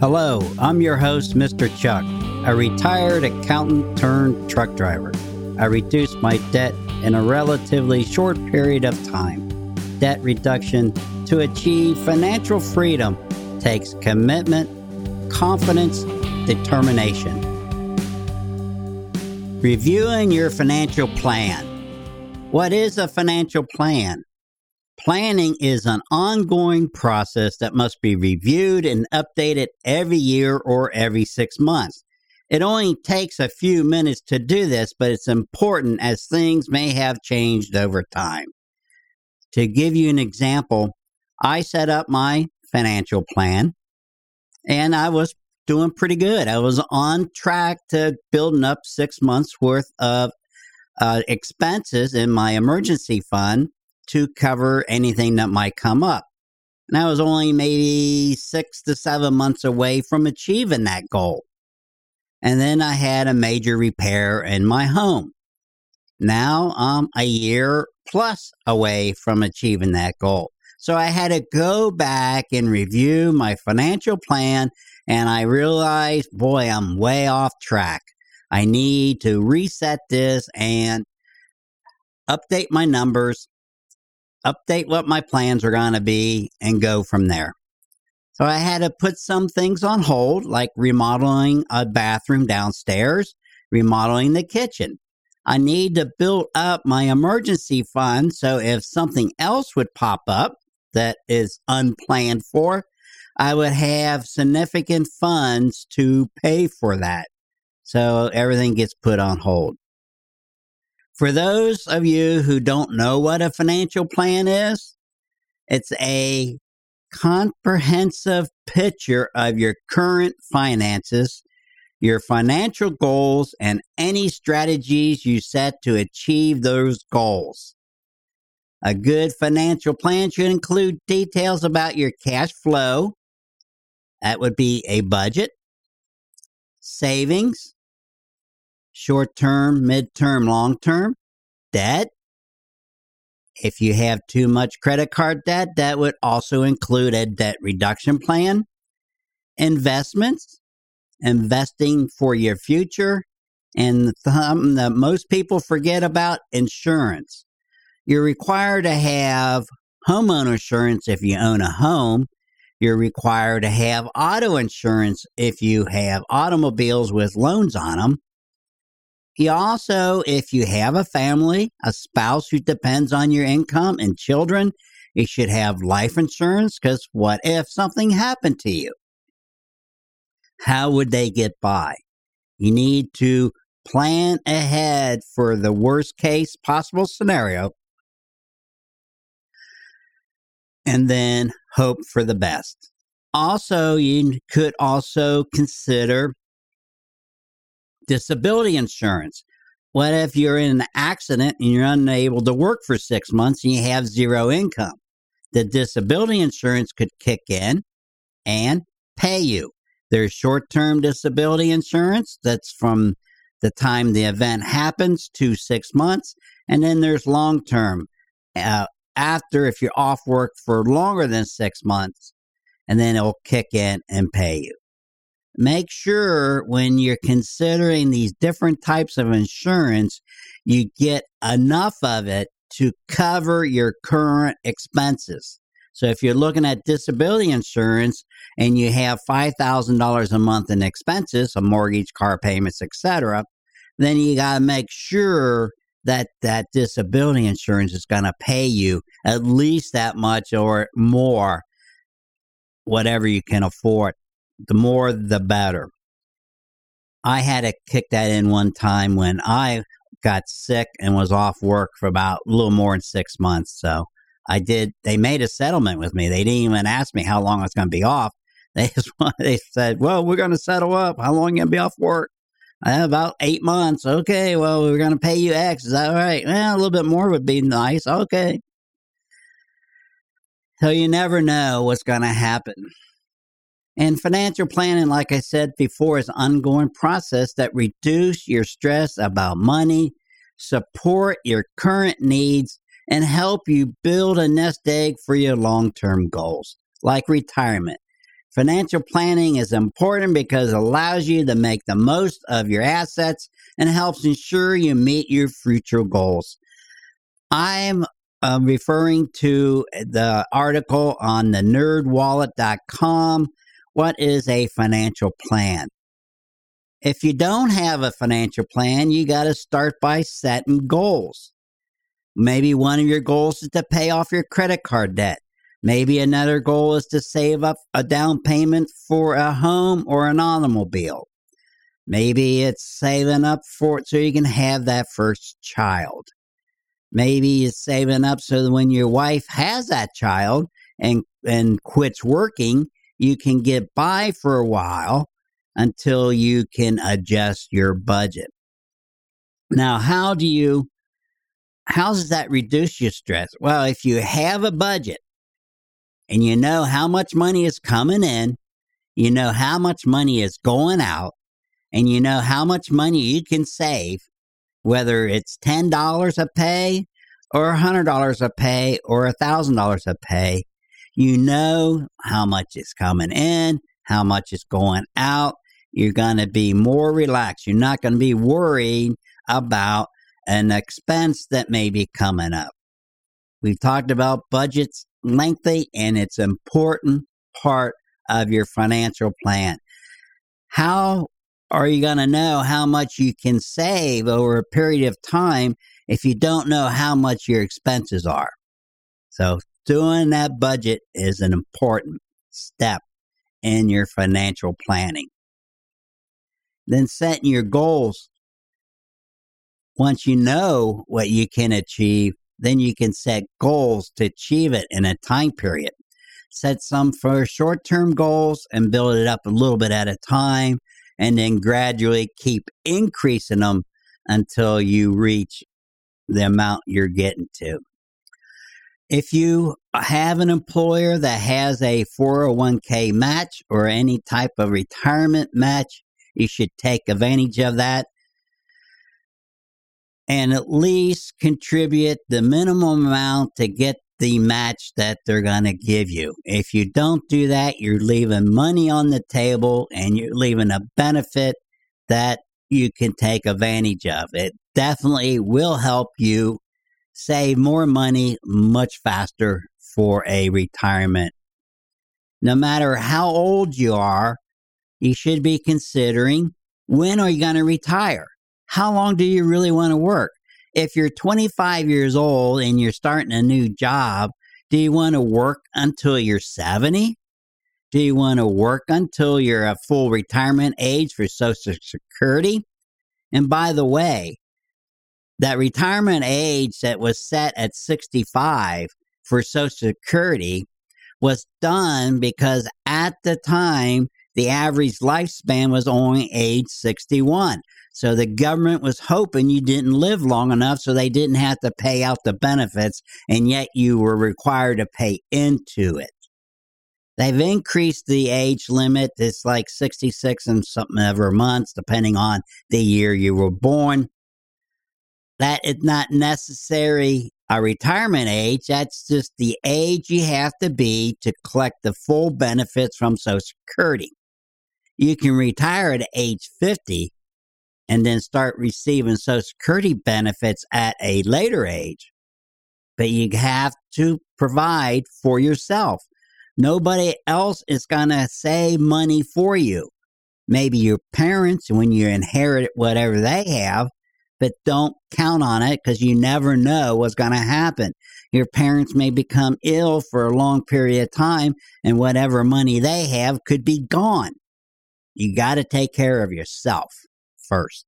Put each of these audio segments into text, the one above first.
Hello, I'm your host, Mr. Chuck, a retired accountant turned truck driver. I reduced my debt in a relatively short period of time. Debt reduction to achieve financial freedom takes commitment, confidence, determination. Reviewing your financial plan. What is a financial plan? Planning is an ongoing process that must be reviewed and updated every year or every six months. It only takes a few minutes to do this, but it's important as things may have changed over time. To give you an example, I set up my financial plan and I was doing pretty good. I was on track to building up six months worth of uh, expenses in my emergency fund to cover anything that might come up. And I was only maybe six to seven months away from achieving that goal. And then I had a major repair in my home. Now I'm a year plus away from achieving that goal. So I had to go back and review my financial plan, and I realized, boy, I'm way off track. I need to reset this and update my numbers update what my plans are going to be, and go from there. So I had to put some things on hold, like remodeling a bathroom downstairs, remodeling the kitchen. I need to build up my emergency fund so if something else would pop up that is unplanned for, I would have significant funds to pay for that. So everything gets put on hold. For those of you who don't know what a financial plan is, it's a comprehensive picture of your current finances, your financial goals, and any strategies you set to achieve those goals. A good financial plan should include details about your cash flow. That would be a budget, savings, short term, mid term, long term, debt. If you have too much credit card debt, that would also include a debt reduction plan, investments, investing for your future, and something that most people forget about insurance. You're required to have homeowner insurance if you own a home. You're required to have auto insurance if you have automobiles with loans on them. You also, if you have a family, a spouse who depends on your income, and children, you should have life insurance because what if something happened to you? How would they get by? You need to plan ahead for the worst case possible scenario and then hope for the best. Also, you could also consider disability insurance. What if you're in an accident and you're unable to work for six months and you have zero income? The disability insurance could kick in and pay you. There's short term disability insurance that's from the time the event happens to six months. And then there's long term uh, after if you're off work for longer than six months, and then it'll kick in and pay you make sure when you're considering these different types of insurance, you get enough of it to cover your current expenses. So if you're looking at disability insurance and you have $5,000 a month in expenses, a mortgage, car payments, etc., then you got to make sure that that disability insurance is going to pay you at least that much or more whatever you can afford the more the better. I had to kick that in one time when I got sick and was off work for about a little more than six months. So I did, they made a settlement with me. They didn't even ask me how long I was going to be off. They just they said, well, we're going to settle up. How long you going to be off work? I have about eight months. Okay, well, we're going to pay you X. Is that all right? Well, a little bit more would be nice. Okay. So you never know what's going to happen. And financial planning, like I said before, is an ongoing process that reduce your stress about money, support your current needs, and help you build a nest egg for your long-term goals, like retirement. Financial planning is important because it allows you to make the most of your assets and helps ensure you meet your future goals. I'm uh, referring to the article on the nerdwallet.com. What is a financial plan? If you don't have a financial plan, you got to start by setting goals. Maybe one of your goals is to pay off your credit card debt. Maybe another goal is to save up a down payment for a home or an automobile. Maybe it's saving up for it so you can have that first child. Maybe it's saving up so that when your wife has that child and and quits working, you can get by for a while until you can adjust your budget. Now, how do you how does that reduce your stress? Well, if you have a budget and you know how much money is coming in, you know how much money is going out, and you know how much money you can save, whether it's $10 a pay or $100 a pay or $1,000 a pay, you know how much is coming in, how much is going out. You're going to be more relaxed. You're not going to be worried about an expense that may be coming up. We've talked about budgets lengthy and it's an important part of your financial plan. How are you going to know how much you can save over a period of time if you don't know how much your expenses are? So, doing that budget is an important step in your financial planning. Then, setting your goals. Once you know what you can achieve, then you can set goals to achieve it in a time period. Set some for short term goals and build it up a little bit at a time, and then gradually keep increasing them until you reach the amount you're getting to. If you have an employer that has a 401k match or any type of retirement match, you should take advantage of that and at least contribute the minimum amount to get the match that they're going to give you. If you don't do that, you're leaving money on the table and you're leaving a benefit that you can take advantage of. It definitely will help you save more money much faster for a retirement. No matter how old you are, you should be considering when are you going to retire? how long do you really want to work? If you're 25 years old and you're starting a new job, do you want to work until you're 70? Do you want to work until you're a full retirement age for Social Security? And by the way, that retirement age that was set at 65 for Social Security was done because at the time, the average lifespan was only age 61. So the government was hoping you didn't live long enough so they didn't have to pay out the benefits, and yet you were required to pay into it. They've increased the age limit. It's like 66 and something ever months, depending on the year you were born. That is not necessary a retirement age. That's just the age you have to be to collect the full benefits from Social Security. You can retire at age 50, and then start receiving Social Security benefits at a later age. But you have to provide for yourself. Nobody else is going to save money for you. Maybe your parents when you inherit whatever they have, but don't count on it because you never know what's going to happen. Your parents may become ill for a long period of time, and whatever money they have could be gone. You got to take care of yourself first.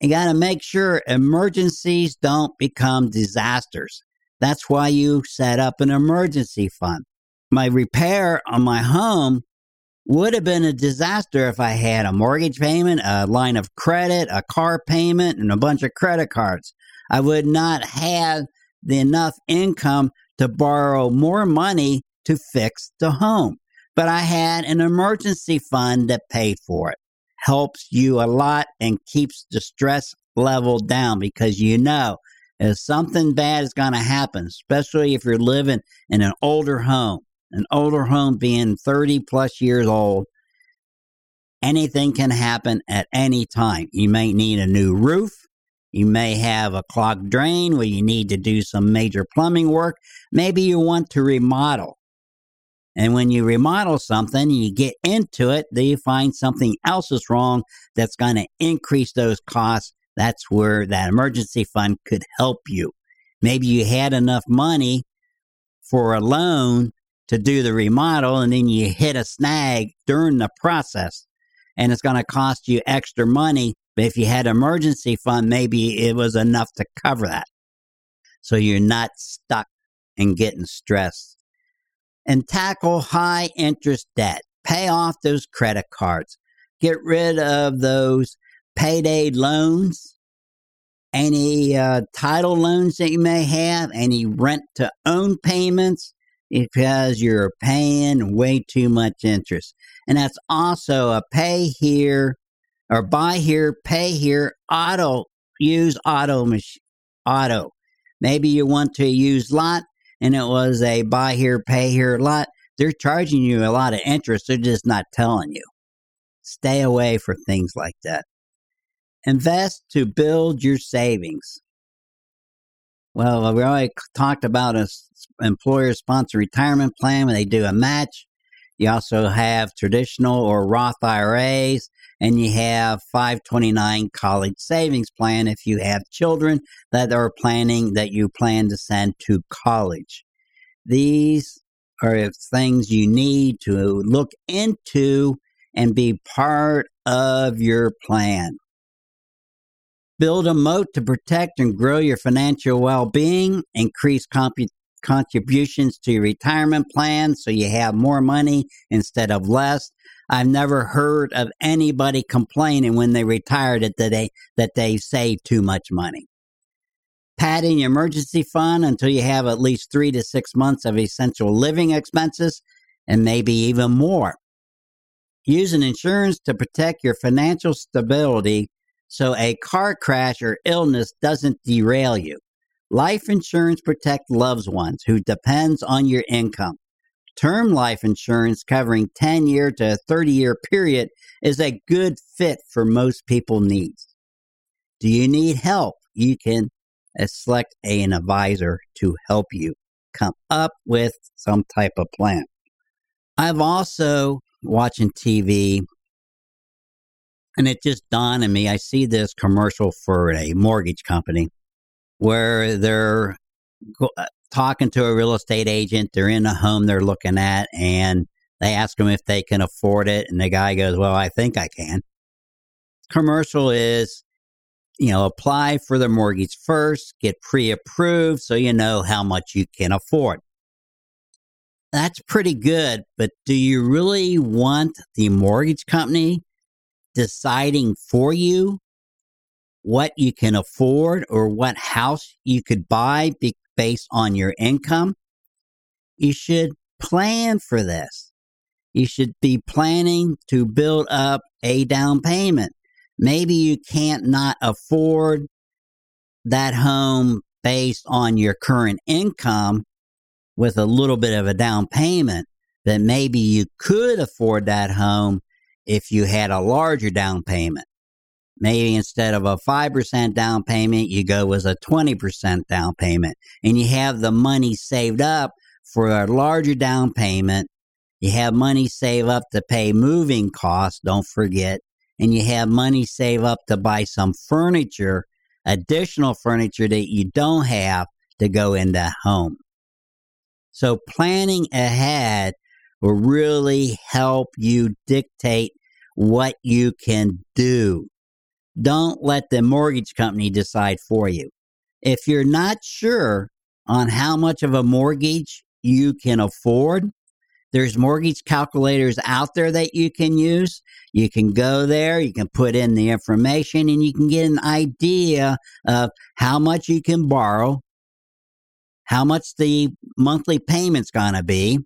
You got to make sure emergencies don't become disasters. That's why you set up an emergency fund. My repair on my home would have been a disaster if I had a mortgage payment, a line of credit, a car payment, and a bunch of credit cards. I would not have the enough income to borrow more money to fix the home. But I had an emergency fund that paid for it helps you a lot and keeps the stress level down because you know if something bad is going to happen, especially if you're living in an older home, an older home being 30 plus years old, anything can happen at any time. You may need a new roof. You may have a clogged drain where you need to do some major plumbing work. Maybe you want to remodel. And when you remodel something, you get into it, then you find something else is wrong that's going to increase those costs. That's where that emergency fund could help you. Maybe you had enough money for a loan to do the remodel and then you hit a snag during the process and it's going to cost you extra money. But if you had emergency fund, maybe it was enough to cover that. So you're not stuck and getting stressed. And tackle high interest debt. Pay off those credit cards. Get rid of those payday loans, any uh, title loans that you may have, any rent to own payments, because you're paying way too much interest. And that's also a pay here or buy here, pay here, auto, use auto, auto. Maybe you want to use lot and it was a buy here, pay here lot. They're charging you a lot of interest. They're just not telling you. Stay away from things like that. Invest to build your savings. Well, we already talked about a employer sponsored retirement plan when they do a match. You also have traditional or Roth IRAs, and you have 529 college savings plan if you have children that are planning that you plan to send to college. These are things you need to look into and be part of your plan. Build a moat to protect and grow your financial well being, increase compu- contributions to your retirement plan so you have more money instead of less. I've never heard of anybody complaining when they retired that they that they saved too much money. Padding your emergency fund until you have at least three to six months of essential living expenses and maybe even more. Using insurance to protect your financial stability so a car crash or illness doesn't derail you. Life insurance protects loved ones who depends on your income. Term life insurance covering 10 year to 30 year period is a good fit for most people needs. Do you need help? You can select an advisor to help you come up with some type of plan. I've also watching TV and it just dawned on me. I see this commercial for a mortgage company where they're uh, talking to a real estate agent. They're in a home they're looking at, and they ask them if they can afford it. And the guy goes, Well, I think I can. Commercial is, you know, apply for the mortgage first, get pre approved so you know how much you can afford. That's pretty good, but do you really want the mortgage company deciding for you what you can afford or what house you could buy be- based on your income, you should plan for this. You should be planning to build up a down payment. Maybe you can't not afford that home based on your current income with a little bit of a down payment, but maybe you could afford that home if you had a larger down payment. Maybe instead of a 5% down payment, you go with a 20% down payment and you have the money saved up for a larger down payment. You have money saved up to pay moving costs, don't forget. And you have money saved up to buy some furniture, additional furniture that you don't have to go in the home. So planning ahead will really help you dictate what you can do. Don't let the mortgage company decide for you. If you're not sure on how much of a mortgage you can afford, there's mortgage calculators out there that you can use. You can go there, you can put in the information, and you can get an idea of how much you can borrow, how much the monthly payment's going to be.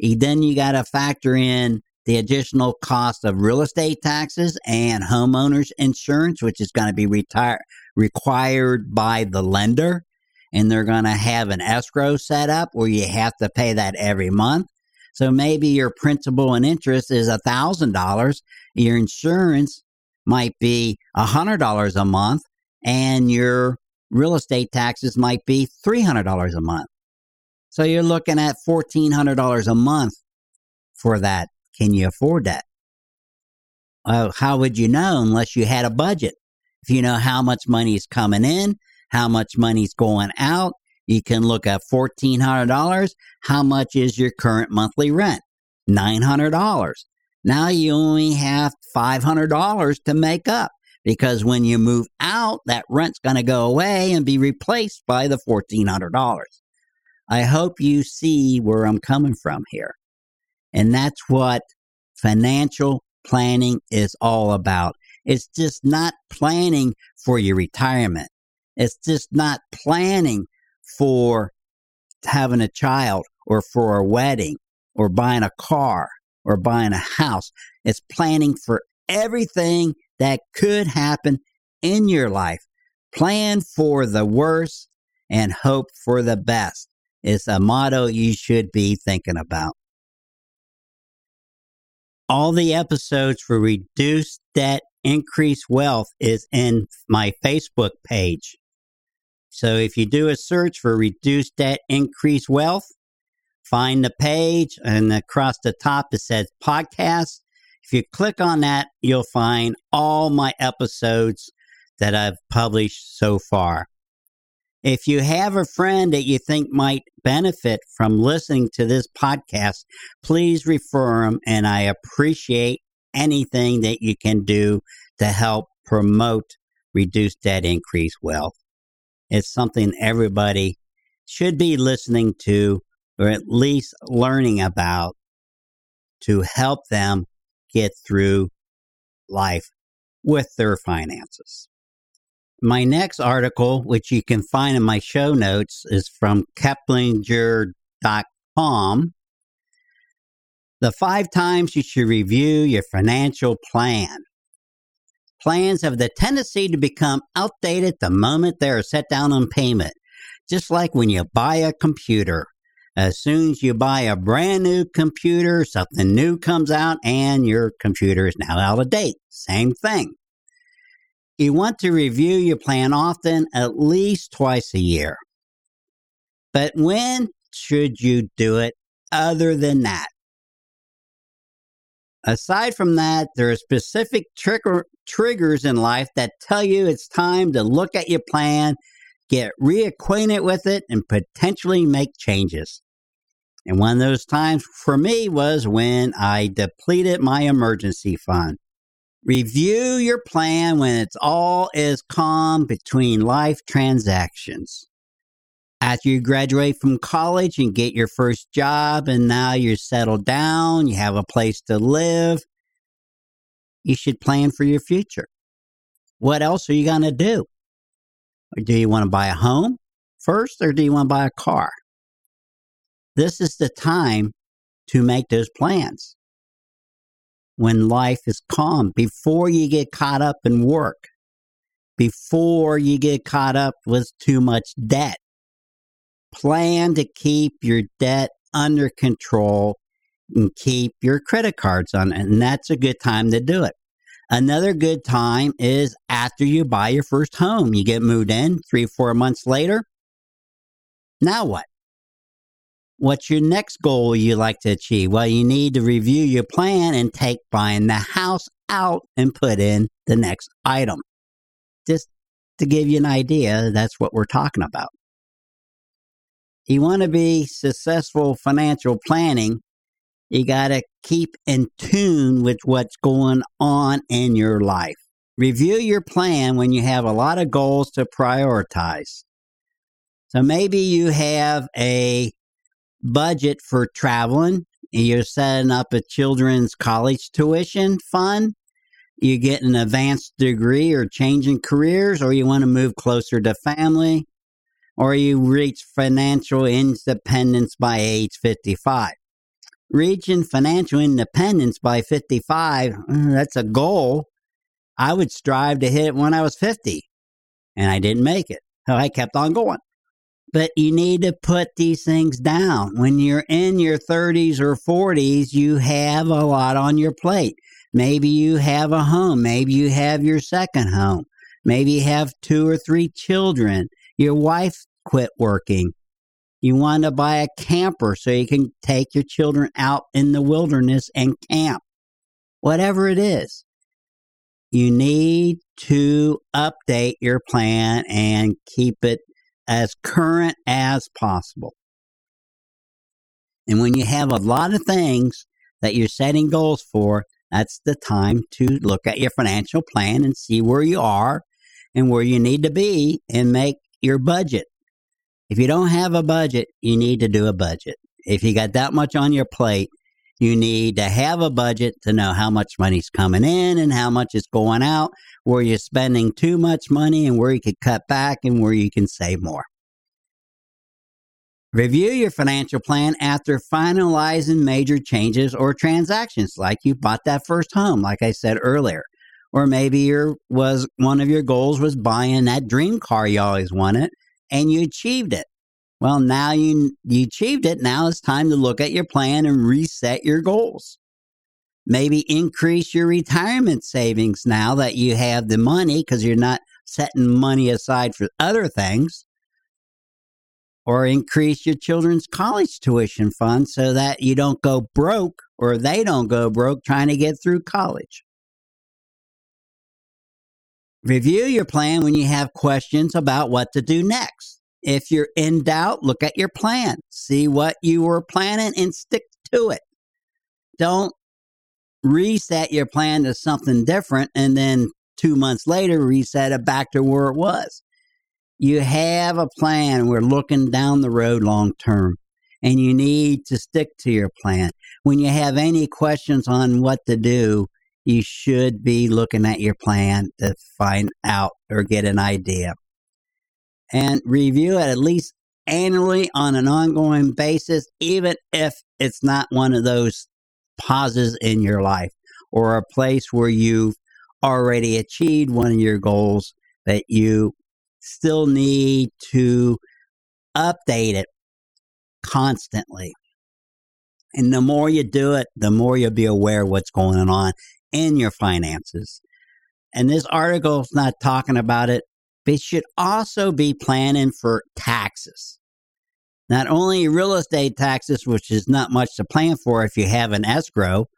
Then you got to factor in the additional cost of real estate taxes and homeowners insurance, which is going to be retire- required by the lender. and they're going to have an escrow set up where you have to pay that every month. So maybe your principal and interest is a thousand dollars. Your insurance might be a hundred dollars a month, and your real estate taxes might be three hundred dollars a month. So you're looking at fourteen hundred dollars a month for that. Can you afford that? Well, how would you know unless you had a budget? If you know how much money is coming in, how much money is going out, you can look at $1,400. How much is your current monthly rent? $900. Now you only have $500 to make up because when you move out, that rent's going to go away and be replaced by the $1,400. I hope you see where I'm coming from here. And that's what financial planning is all about. It's just not planning for your retirement. It's just not planning for having a child or for a wedding or buying a car or buying a house. It's planning for everything that could happen in your life. Plan for the worst and hope for the best is a motto you should be thinking about. All the episodes for Reduce Debt, Increase Wealth is in my Facebook page. So if you do a search for Reduce Debt, Increase Wealth, find the page and across the top it says podcast. If you click on that, you'll find all my episodes that I've published so far. If you have a friend that you think might benefit from listening to this podcast, please refer them. And I appreciate anything that you can do to help promote reduce debt, increase wealth. It's something everybody should be listening to or at least learning about to help them get through life with their finances. My next article, which you can find in my show notes, is from Kiplinger.com. The five times you should review your financial plan. Plans have the tendency to become outdated the moment they are set down on payment, just like when you buy a computer. As soon as you buy a brand new computer, something new comes out and your computer is now out of date. Same thing. You want to review your plan often, at least twice a year. But when should you do it other than that? Aside from that, there are specific trigger, triggers in life that tell you it's time to look at your plan, get reacquainted with it, and potentially make changes. And one of those times for me was when I depleted my emergency fund. Review your plan when it's all is calm between life transactions. After you graduate from college and get your first job, and now you're settled down, you have a place to live, you should plan for your future. What else are you going to do? do you want to buy a home first, or do you want to buy a car? This is the time to make those plans when life is calm, before you get caught up in work, before you get caught up with too much debt. Plan to keep your debt under control and keep your credit cards on it. And that's a good time to do it. Another good time is after you buy your first home. You get moved in three, four months later. Now what? What's your next goal you like to achieve? Well, you need to review your plan and take buying the house out and put in the next item. Just to give you an idea, that's what we're talking about. You want to be successful financial planning, you got to keep in tune with what's going on in your life. Review your plan when you have a lot of goals to prioritize. So maybe you have a budget for traveling. You're setting up a children's college tuition fund. You get an advanced degree or changing careers, or you want to move closer to family, or you reach financial independence by age 55. Reaching financial independence by 55, mm, that's a goal. I would strive to hit it when I was 50, and I didn't make it. So I kept on going. But you need to put these things down. When you're in your 30s or 40s, you have a lot on your plate. Maybe you have a home. Maybe you have your second home. Maybe you have two or three children. Your wife quit working. You want to buy a camper so you can take your children out in the wilderness and camp. Whatever it is, you need to update your plan and keep it as current as possible. And when you have a lot of things that you're setting goals for, that's the time to look at your financial plan and see where you are and where you need to be and make your budget. If you don't have a budget, you need to do a budget. If you got that much on your plate, you need to have a budget to know how much money's coming in and how much is going out, where you're spending too much money and where you could cut back and where you can save more. Review your financial plan after finalizing major changes or transactions, like you bought that first home, like I said earlier. Or maybe your was one of your goals was buying that dream car you always wanted and you achieved it. Well, now you you achieved it. Now it's time to look at your plan and reset your goals. Maybe increase your retirement savings now that you have the money because you're not setting money aside for other things. Or increase your children's college tuition fund so that you don't go broke or they don't go broke trying to get through college. Review your plan when you have questions about what to do next. If you're in doubt, look at your plan. See what you were planning and stick to it. Don't reset your plan to something different and then two months later reset it back to where it was. You have a plan. We're looking down the road long term and you need to stick to your plan. When you have any questions on what to do, you should be looking at your plan to find out or get an idea. And review it at least annually on an ongoing basis, even if it's not one of those pauses in your life or a place where you've already achieved one of your goals that you still need to update it constantly. And the more you do it, the more you'll be aware of what's going on in your finances. And this article is not talking about it, but it should also be planning for taxes. Not only real estate taxes, which is not much to plan for if you have an escrow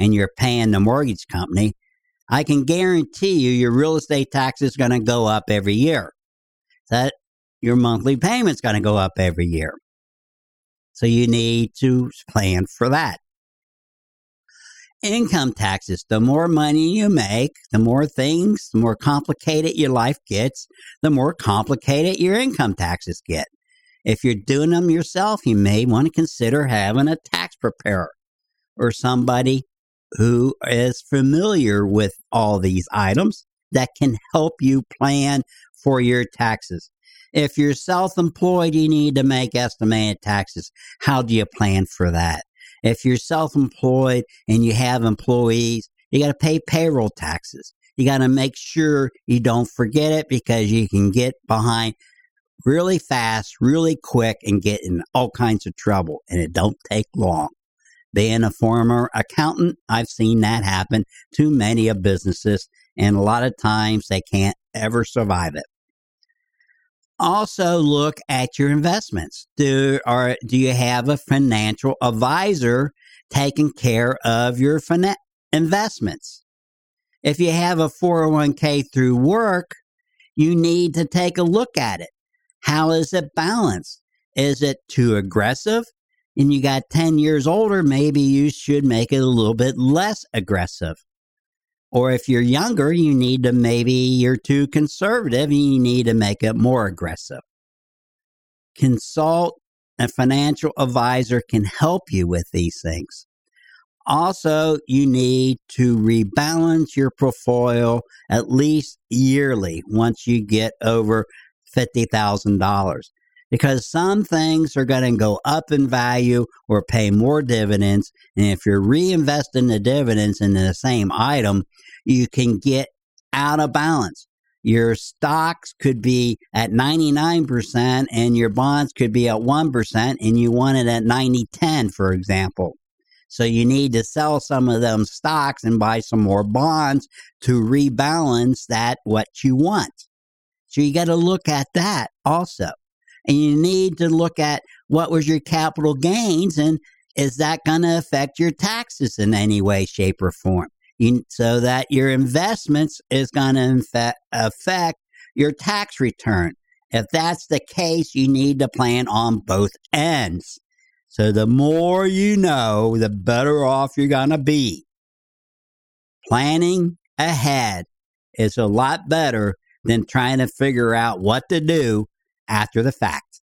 and you're paying the mortgage company, I can guarantee you your real estate tax is going to go up every year. That your monthly payment's going to go up every year. So you need to plan for that income taxes. The more money you make, the more things, the more complicated your life gets, the more complicated your income taxes get. If you're doing them yourself, you may want to consider having a tax preparer or somebody who is familiar with all these items that can help you plan for your taxes. If you're self employed, you need to make estimated taxes. How do you plan for that? If you're self employed and you have employees, you got to pay payroll taxes. You got to make sure you don't forget it because you can get behind really fast, really quick, and get in all kinds of trouble. And it don't take long. Being a former accountant, I've seen that happen to many of businesses, and a lot of times they can't ever survive it also look at your investments. Do or do you have a financial advisor taking care of your fin- investments? If you have a 401k through work, you need to take a look at it. How is it balanced? Is it too aggressive? And you got 10 years older, maybe you should make it a little bit less aggressive. Or if you're younger, you need to maybe you're too conservative and you need to make it more aggressive. Consult a financial advisor can help you with these things. Also, you need to rebalance your portfolio at least yearly once you get over $50,000 because some things are going to go up in value or pay more dividends. And if you're reinvesting the dividends in the same item, you can get out of balance. Your stocks could be at 99% and your bonds could be at 1% and you want it at 90 10, for example. So you need to sell some of them stocks and buy some more bonds to rebalance that what you want. So you got to look at that also. And you need to look at what was your capital gains and is that going to affect your taxes in any way, shape, or form? You, so that your investments is going to affect your tax return. If that's the case, you need to plan on both ends. So the more you know, the better off you're going to be. Planning ahead is a lot better than trying to figure out what to do after the fact.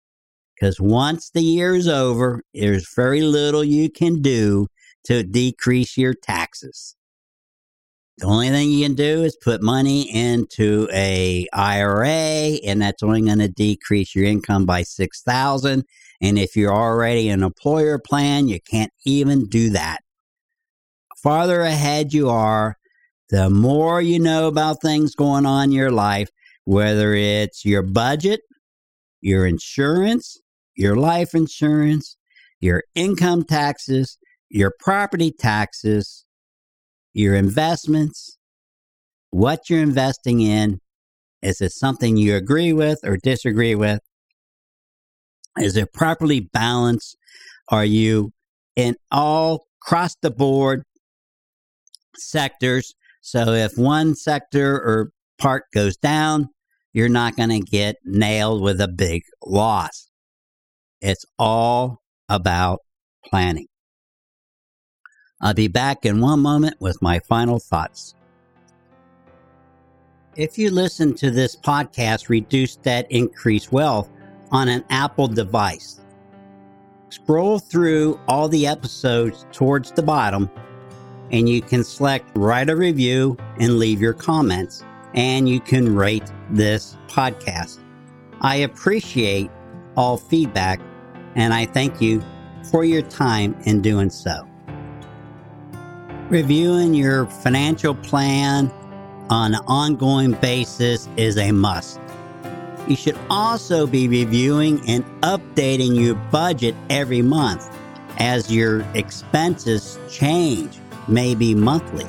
Because once the year is over, there's very little you can do to decrease your taxes. The only thing you can do is put money into a IRA, and that's only going to decrease your income by six thousand. And if you're already an employer plan, you can't even do that. Farther ahead you are, the more you know about things going on in your life, whether it's your budget, your insurance, your life insurance, your income taxes, your property taxes, your investments, what you're investing in. Is it something you agree with or disagree with? Is it properly balanced? Are you in all across the board sectors? So if one sector or part goes down, you're not going to get nailed with a big loss. It's all about planning. I'll be back in one moment with my final thoughts. If you listen to this podcast, Reduce Debt, Increase Wealth, on an Apple device, scroll through all the episodes towards the bottom and you can select write a review and leave your comments. And you can rate this podcast. I appreciate all feedback and I thank you for your time in doing so reviewing your financial plan on an ongoing basis is a must. You should also be reviewing and updating your budget every month as your expenses change, maybe monthly.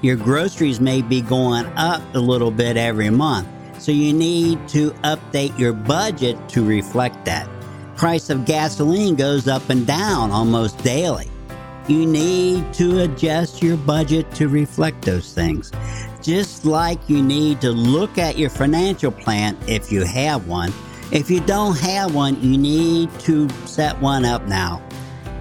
Your groceries may be going up a little bit every month, so you need to update your budget to reflect that. Price of gasoline goes up and down almost daily. You need to adjust your budget to reflect those things. Just like you need to look at your financial plan if you have one. If you don't have one, you need to set one up now.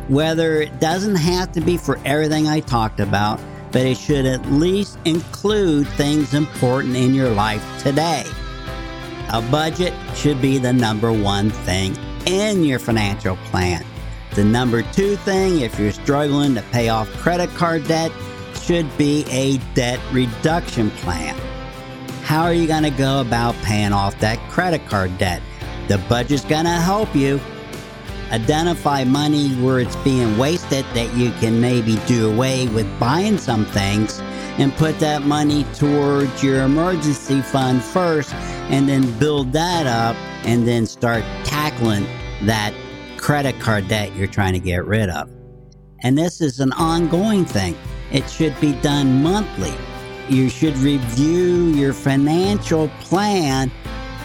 Whether it doesn't have to be for everything I talked about, but it should at least include things important in your life today. A budget should be the number one thing in your financial plan. The number two thing, if you're struggling to pay off credit card debt, should be a debt reduction plan. How are you going to go about paying off that credit card debt? The budget's going to help you identify money where it's being wasted that you can maybe do away with buying some things and put that money towards your emergency fund first and then build that up and then start tackling that credit card debt you're trying to get rid of. And this is an ongoing thing. It should be done monthly. You should review your financial plan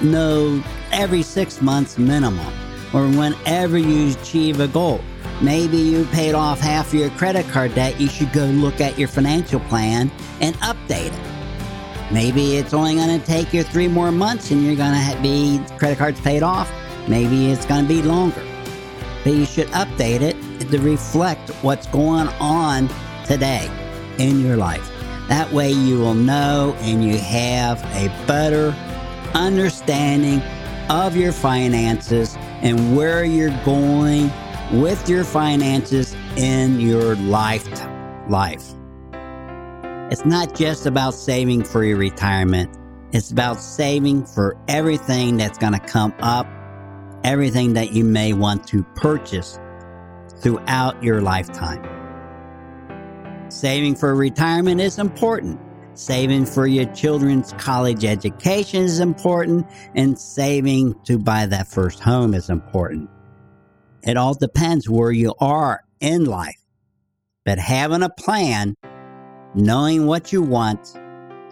no every 6 months minimum or whenever you achieve a goal. Maybe you paid off half of your credit card debt, you should go look at your financial plan and update it. Maybe it's only going to take you 3 more months and you're going to be credit cards paid off. Maybe it's going to be longer but you should update it to reflect what's going on today in your life. That way, you will know and you have a better understanding of your finances and where you're going with your finances in your life. life. It's not just about saving for your retirement. It's about saving for everything that's going to come up everything that you may want to purchase throughout your lifetime. Saving for retirement is important, Saving for your children's college education is important, and saving to buy that first home is important. It all depends where you are in life. But having a plan, knowing what you want,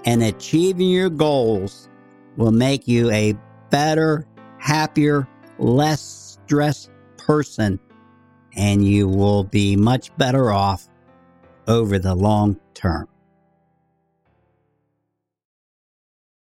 and achieving your goals will make you a better, happier, less stressed person, and you will be much better off over the long term.